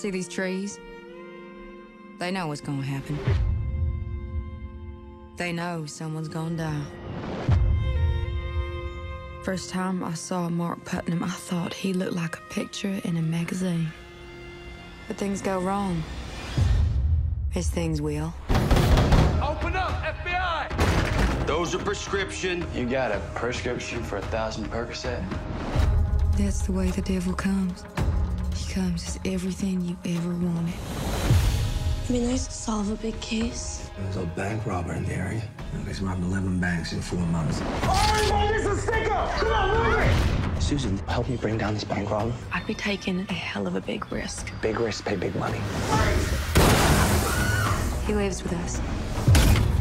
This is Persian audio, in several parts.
See these trees? They know what's gonna happen. They know someone's gonna die. First time I saw Mark Putnam, I thought he looked like a picture in a magazine. But things go wrong. As things will. Open up, FBI! Those are prescription. You got a prescription for a thousand Percocet? That's the way the devil comes. He comes as everything you ever wanted. It'd be nice to solve a big case. There's a bank robber in the area. He's robbed 11 banks in four months. Oh, my, this is sticker! Come on, move it! Susan, help me bring down this bank robber. I'd be taking a hell of a big risk. Big risk, pay big money. He lives with us.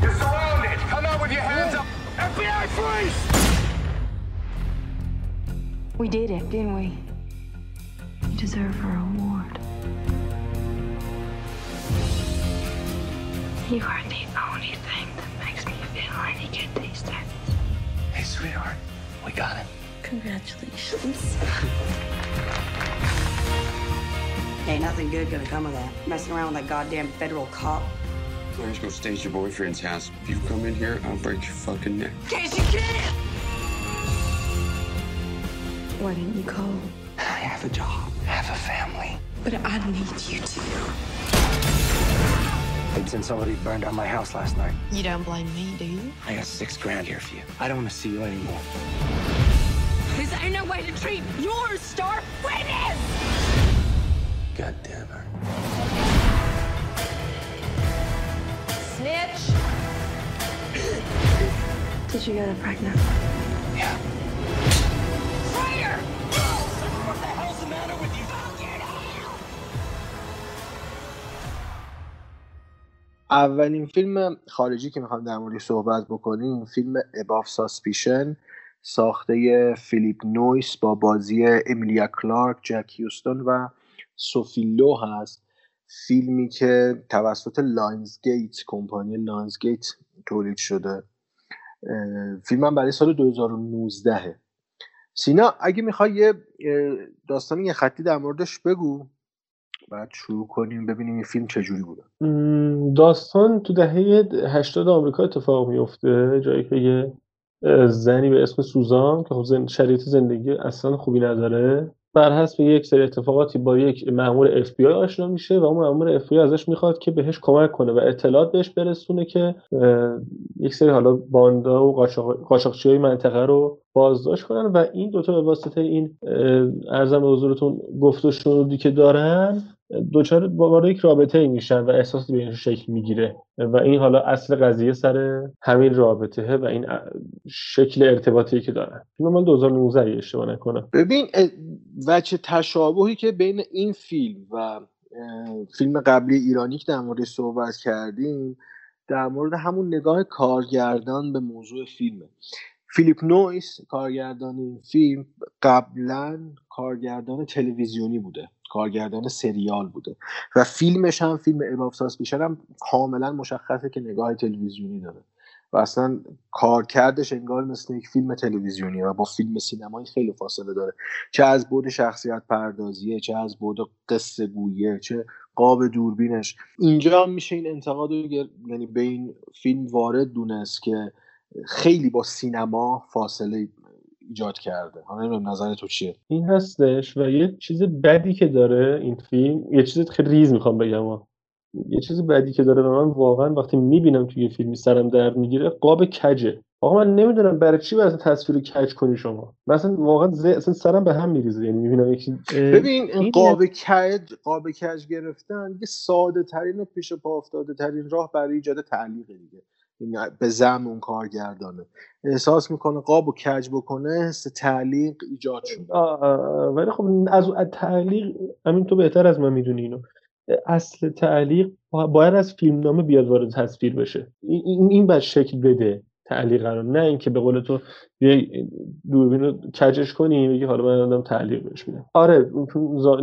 You're surrounded! Come out with your hands up! FBI, freeze! We did it, didn't we? You deserve a reward. You are the only thing that makes me feel any good these days. Hey, sweetheart, we got him. Congratulations. Ain't nothing good gonna come of that. Messing around with that goddamn federal cop. Why don't go stay at your boyfriend's house? If you come in here, I'll break your fucking neck. Case you can! Why didn't you call? I have a job, I have a family. But I need you to. Since somebody burned down my house last night, You don't blame me, do you? I got six grand here for you. I don't want to see you anymore. Is there no way to treat your star witness? God damn her. Snitch. Did you get her pregnant? Yeah. اولین فیلم خارجی که می‌خوام در موردش صحبت بکنیم فیلم اباف ساسپیشن ساخته فیلیپ نویس با بازی امیلیا کلارک، جک هیوستون و سوفی لو هست. فیلمی که توسط Lionsgate کمپانی Lionsgate تولید شده. فیلم هم برای سال 2019 سینا اگه می‌خوای یه اه، داستان یه خطی در موردش بگو. بعد شروع کنیم ببینیم این فیلم چجوری بوده. داستان تو دهه 80 آمریکا اتفاق میفته جایی که یه زنی به اسم سوزان که خب شرایط زندگی اصلا خوبی نداره. بر حسب یک سری اتفاقاتی با یک مأمور آی آشنا میشه و اون مأمور آی ازش می‌خواد که بهش کمک کنه و اطلاعات بهش برسونه که یک سری حالا باندا و قاچاقچی های منطقه رو بازداشت کنن و این دوتا به واسطه این ارزم به حضورتون گفت و شنودی که دارن دوچار وارد یک رابطه میشن و احساس بینشون شکل می‌گیره و این حالا اصل قضیه سر همین رابطه و این شکل ارتباطی که دارن فیلم مال 2019 اگه اشتباه نکنم. ببین وجه تشابهی که بین این فیلم و فیلم قبلی ایرانی که در موردش صحبت کردیم در مورد همون نگاه کارگردان به موضوع فیلمه. فیلیپ نویس کارگردان این فیلم قبلا کارگردان تلویزیونی بوده کارگردان سریال بوده. و فیلمش هم فیلم Above Suspicion هم کاملا مشخصه که نگاه تلویزیونی داره. و اصلا کارکردش انگار مثل یک فیلم تلویزیونی و با فیلم سینمایی خیلی فاصله داره. چه از بود شخصیت پردازیه چه از بود قصه گوییه چه قاب دوربینش. اینجا میشه این انتقاد رو یعنی به این فیلم وارد دونست که خیلی با سینما فاصله ایجاد کرده. حالا نمی‌دونم نظر تو چیه؟ این هستش و یه چیز بدی که داره این فیلم یه چیز خیلی ریز می‌خوام بگم. یه چیز بدی که داره و من واقعا وقتی می‌بینم توی یه فیلمی سرم درد می‌گیره قاب کجه. آقا من نمی‌دونم برای چی باید تصویر رو کج کنی شما. مثلا واقعا ز... اصلا سرم به هم میریزه یعنی می‌بینم یکی ببین قاب کج قاب کج گرفتن یه ساده ترین و پیش پا افتاده ترین راه برای ایجاد تعلیق دیگه. به زم اون کارگردانه. احساس می‌کنه قاب و کج بکنه حس تعلیق ایجاد شده. ولی خب از از تعلیق همین تو بهتر از من می‌دونی اینو. اصل تعلیق با- باید از فیلمنامه بیاد وارد تصویر بشه. این این باید شکل بده تعلیق رو نه اینکه به قول تو بیای دوربین رو کجش کنی بگی حالا من دارم تعلیق بهش میدم. آره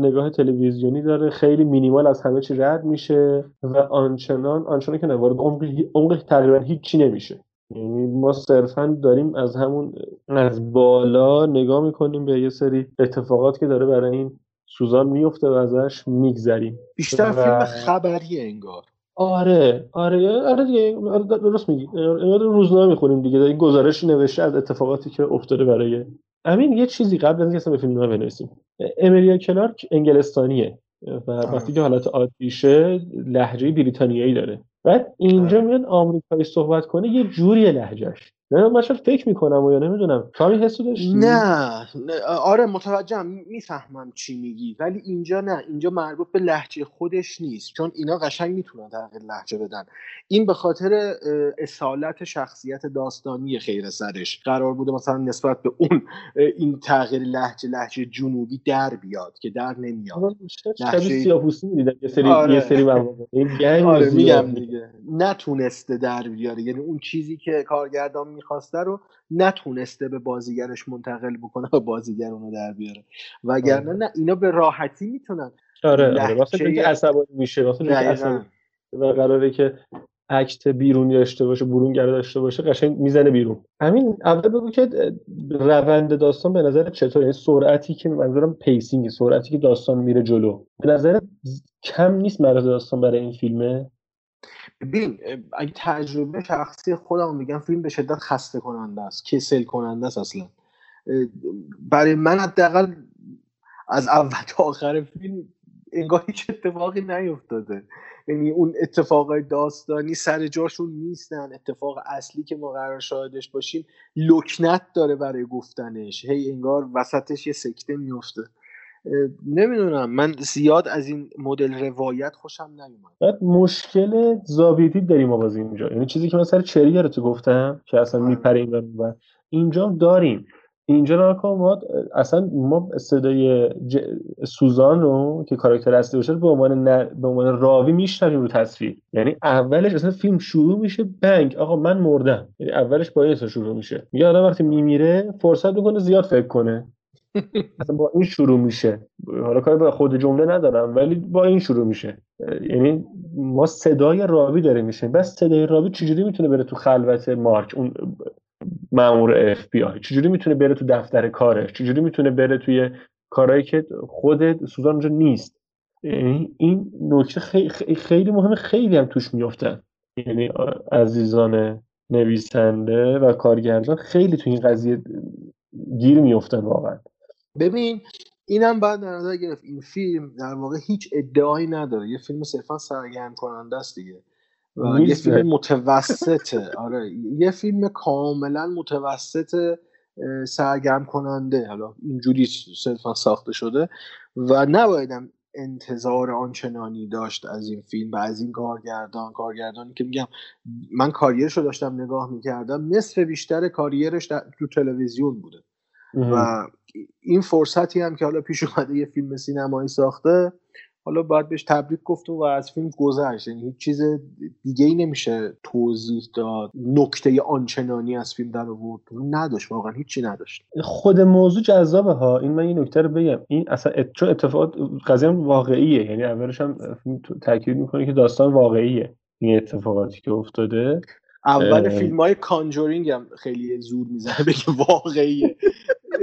نگاه تلویزیونی داره خیلی مینیمال از همه چی رد میشه و آنچنان آنچنان که نه وارد عمق عمق تقریبا هیچی نمیشه. یعنی ما صرفا داریم از همون از بالا نگاه می‌کنیم به یه سری اتفاقات که داره برای این سوزان میفته و ازش میگذریم. بیشتر فیلم خبری انگار. آره آره آره دیگه آره درست میگی. آره روزنامه می‌خونیم دیگه این گزارش نوشته از اتفاقاتی که افتاده برای امین. یه چیزی قبل از اینکه به فیلم نامه بنویسیم امریا کلارک انگلستانیه و وقتی که حالت عادیشه لهجه بریتانیایی داره. بعد اینجا میاد آمریکایی صحبت کنه یه جوری لهجهش نه من فکر می‌کنم و یا نمی‌دونم. تو همین حسو داشتی؟ نه, آره متوجهم. می‌فهمم چی میگی. ولی اینجا نه. اینجا مربوط به لحجه خودش نیست. چون اینا قشنگ می‌تونن تغییر لحجه بدن. این به خاطر اصالت شخصیت داستانی خیر سرش. قرار بوده مثلا نسبت به اون این تغییر لحجه لحجه جنوبی در بیاد که در نمیاد. لحجه سیاپوسی می‌دیدن یه سری آره. یه سری آره میگم دیگه. نتونسته در بیاره. یعنی اون چیزی که کارگردان می‌خواسته رو نتونسته به بازیگرش منتقل بکنه و بازیگر اونو در بیاره. وگرنه آره. نه اینا به راحتی می‌تونن آره آره. واسه اینکه عصبانی میشه واسه و قراره که act بیرونی داشته باشه برونگره داشته باشه قشنگ می‌زنه بیرون. همین اول بگو که روند داستان به نظر چطور؟ یعنی سرعتی که منظورم pacing سرعتی که داستان میره جلو. به نظر کم نیست مرز داستان برای این فیلمه؟ ببین اگه تجربه شخصی خودم میگم فیلم به شدت خسته کننده است کسل کننده است اصلا. برای من حداقل از اول تا آخر فیلم انگار هیچ اتفاقی نیفتاده. یعنی اون اتفاقای داستانی سر جاشون نیستن اتفاق اصلی که ما قرار شاهدش باشیم لکنت داره برای گفتنش. هی انگار وسطش یه سکته میفته نمی‌دونم. من زیاد از این مدل روایت خوشم نیومد. بعد مشکل زابیتی داریم آواز اینجا. یعنی چیزی که من سر چری رو تو گفتم که اصلا آره. میپره این و اینجا داریم. اینجا نکن ما اصلا ما صدای سوزان رو که کاراکتر اصلی باشه به عنوان به عنوان راوی میشنویم رو تصویر. یعنی اولش اصلا فیلم شروع میشه بنگ. آقا من مردم. یعنی اولش با شروع میشه. میگه آدم وقتی میمیره فرصت می‌کنه زیاد فکر کنه. اصلا با این شروع میشه. حالا کاری به خود جمله ندارم ولی با این شروع میشه. یعنی ما صدای راوی داره میشه بس صدای راوی چجوری می‌تونه بره تو خلوت مارک؟ اون مامور اف بی آی چجوری می‌تونه بره تو دفتر کارش؟ چجوری می‌تونه بره توی کارهایی که خود سوزان اونجا نیست؟ یعنی این نکته خیلی, خیلی مهمه. خیلی هم توش میفتن یعنی عزیزان نویسنده و کارگردان خیلی تو این قضیه گیر میفتن واقعا. ببین اینم بعد در نظر گرفت این فیلم در واقع هیچ ادعایی نداره. یه فیلم صرفا سرگرم کننده است دیگه. و یه فیلم متوسطه. آره یه فیلم کاملا متوسط سرگرم کننده حالا اینجوری صرفا ساخته شده. و نبایدم انتظار آنچنانی داشت از این فیلم و از این کارگردان. کارگردانی که میگم من کاریرش رو داشتم نگاه می‌کردم نصف بیشتر کاریرش تو تلویزیون بوده. و این فرصتی هم که حالا پیش اومده یه فیلم سینمایی ساخته حالا باید بهش تبریک گفت و از فیلم گذشت. یعنی هیچ چیز دیگه ای نمیشه توضیح داد نکته آنچنانی از فیلم در آورد. نداشت واقعا هیچی نداشت. خود موضوع جذابه ها. این من این نکته رو بگم. این اصلا چون اتفاقات قضیه واقعیه. یعنی اولش هم تاکید می‌کنه که داستان واقعیه. این اتفاقاتی که افتاده. اول فیلم های کانجورینگ هم خیلی زور می‌زنه بگه واقعیه.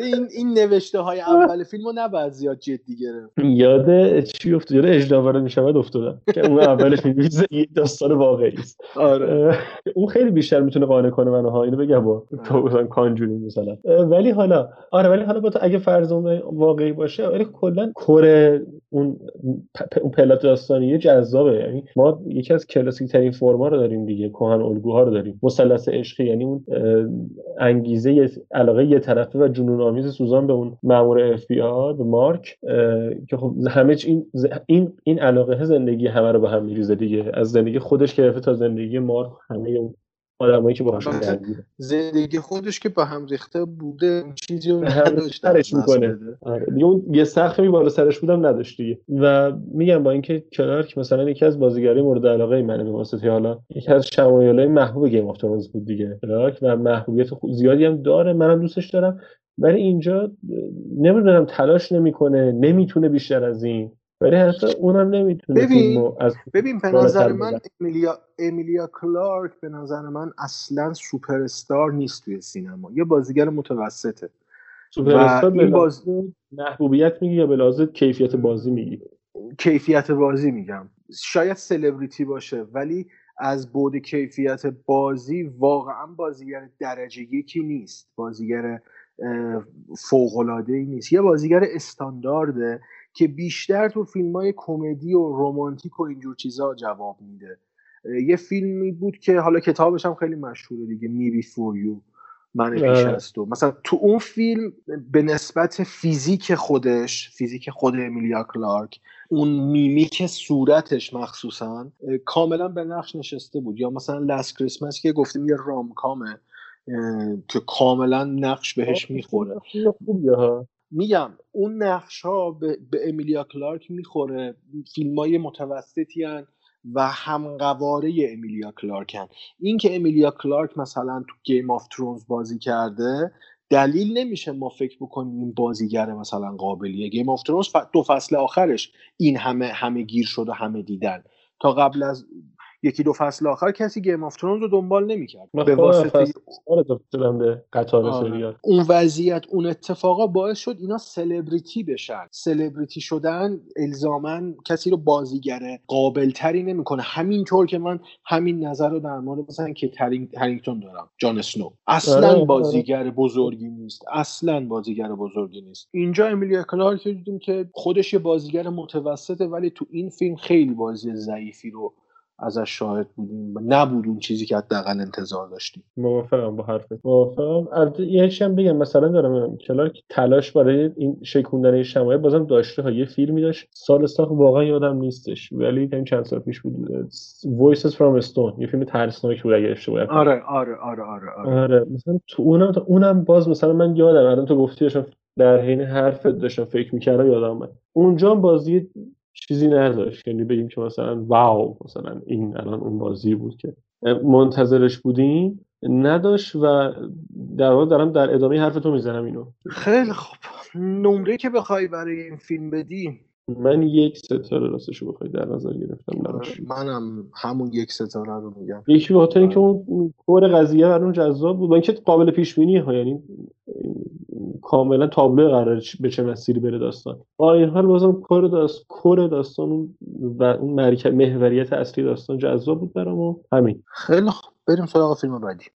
این این نوشته های اول فیلمو نباید زیاد جدی گرفت. یاد چی افتاد یاد اجداواره می‌شود افتادم که اون اولش میگه یه داستان واقعی است. آره. اون خیلی بیشتر می‌تونه قانع کنه منو ها اینو بگم با تو مثلا کانجورینگ مثلا. ولی حالا آره ولی حالا با تو اگه فرض اون واقعی باشه ولی کلا کره اون اون پلات داستانی جذابه. یعنی ما یکی از کلاسیک ترین فرما رو داریم دیگه کهن الگوها رو داریم. مثلث عشقی یعنی اون انگیزه علاقه یه طرفه و جنون آمیز سوزان به اون مامور اف بی آر به مارک که خب همه این این این علاقه زندگی همه رو به هم میریزه دیگه. از زندگی خودش گرفته تا زندگی مارک همه اون آدمایی که باهاشون درگیره زندگی خودش که به هم ریخته بوده چیزی رو نداشت می‌کنه. آره. دیگه اون یه سختی بالا سرش بودم نداشت دیگه. و میگم با اینکه کلارک مثلا یکی از بازیگرای مورد علاقه منه به واسطه حالا یکی از شمایلای محبوب Game of بود دیگه. کلارک و محبوبیت زیادی هم داره. منم دوستش دارم. ولی اینجا نمی‌دونم تلاش نمی‌کنه نمی‌تونه بیشتر از این. ولی حتی اونم نمی‌تونه ببین از ببین به نظر من امیلیا امیلیا کلارک به نظر من اصلا سوپر استار نیست توی سینما. یه بازیگر متوسطه. سوپر استار به باز... محبوبیت میگی یا به لحاظ کیفیت بازی میگی کیفیت بازی میگم. شاید سلبریتی باشه ولی از بعد کیفیت بازی واقعا بازیگر درجه یکی نیست. بازیگر فوق‌العاده ای نیست. یه بازیگر استاندارده که بیشتر تو فیلم های کمدی و رومانتیک و اینجور چیزا جواب میده. یه فیلمی بود که حالا کتابش هم خیلی مشهوره دیگه Me Before You من پیش از تو مثلا تو اون فیلم به نسبت فیزیک خودش فیزیک خود امیلیا کلارک اون میمیک صورتش مخصوصا کاملا به نقش نشسته بود. یا مثلا Last Christmas که گفتیم یه romcom ه. که کاملا نقش بهش می‌خوره. میگم اون نقش ها به, به امیلیا کلارک می‌خوره. فیلم های متوسطی هن و همقواره امیلیا کلارکن. این که امیلیا کلارک مثلا تو Game of Thrones بازی کرده دلیل نمیشه ما فکر بکنیم این بازیگر مثلا قابلیه. Game of Thrones دو فصل آخرش این همه همه گیر شد و همه دیدن. تا قبل از یکی دو فصل آخر کسی Game of Thrones رو دنبال نمی‌کرد. به واسطه به قطار آره. اون وضعیت اون اتفاقا باعث شد اینا سلبریتی بشن. سلبریتی شدن الزاما کسی رو بازیگر قابل تری نمی‌کنه. همینطور که من همین نظر رو در مورد مثلا کیت هرینگتون دارم جان اسنو اصلا آره، آره. بازیگر بزرگی نیست. اصلا بازیگر بزرگی نیست. اینجا امیلیا کلارک دیدیم که خودش یه بازیگر متوسطه ولی تو این فیلم خیلی بازی ضعیفی رو ازش شاهد بودیم. نبود اون چیزی که حداقل انتظار داشتیم. موافقم با حرفت. موافقم. البته یه هم بگم. مثلا دارم کلارک تلاش برای این شکوندن شمایل بازم داشته ها یه فیلمی داشت. سال ساخت. واقعا یادم نیستش. ولی این چند سال پیش بود. Voices from Stone. یه فیلم ترسناک بود اگه اشتباه آره آره آره آره آره, آره. مثلا تو اونم اونم باز مثلا من یادم. الان تو گفتی در حین حرفت داشتم فکر می‌کردم یادم من اونجا بازی چیزی نداشت. یعنی بگیم که مثلا واو مثلا این الان اون بازی بود که. منتظرش بودیم نداشت و در واقع دارم در ادامه حرف تو می‌زنم اینو. خیلی خوب. نمره که بخوای برای این فیلم بدی؟ من یک ستاره راستش بخوای در نظر گرفتم براش. منم همون یک ستاره رو میگم. یکی به خاطر اینکه اون کور قضیه برام جذاب بود. و اینکه قابل پیش بینی ها یعنی کاملا تابلو قرار به چه مسیری بره داستان. با این حال بازم کار داست کور داستان و اون محوریت اصلی داستان جذاب بود برام همین. خیلی خوب بریم سراغ فیلم بعدی.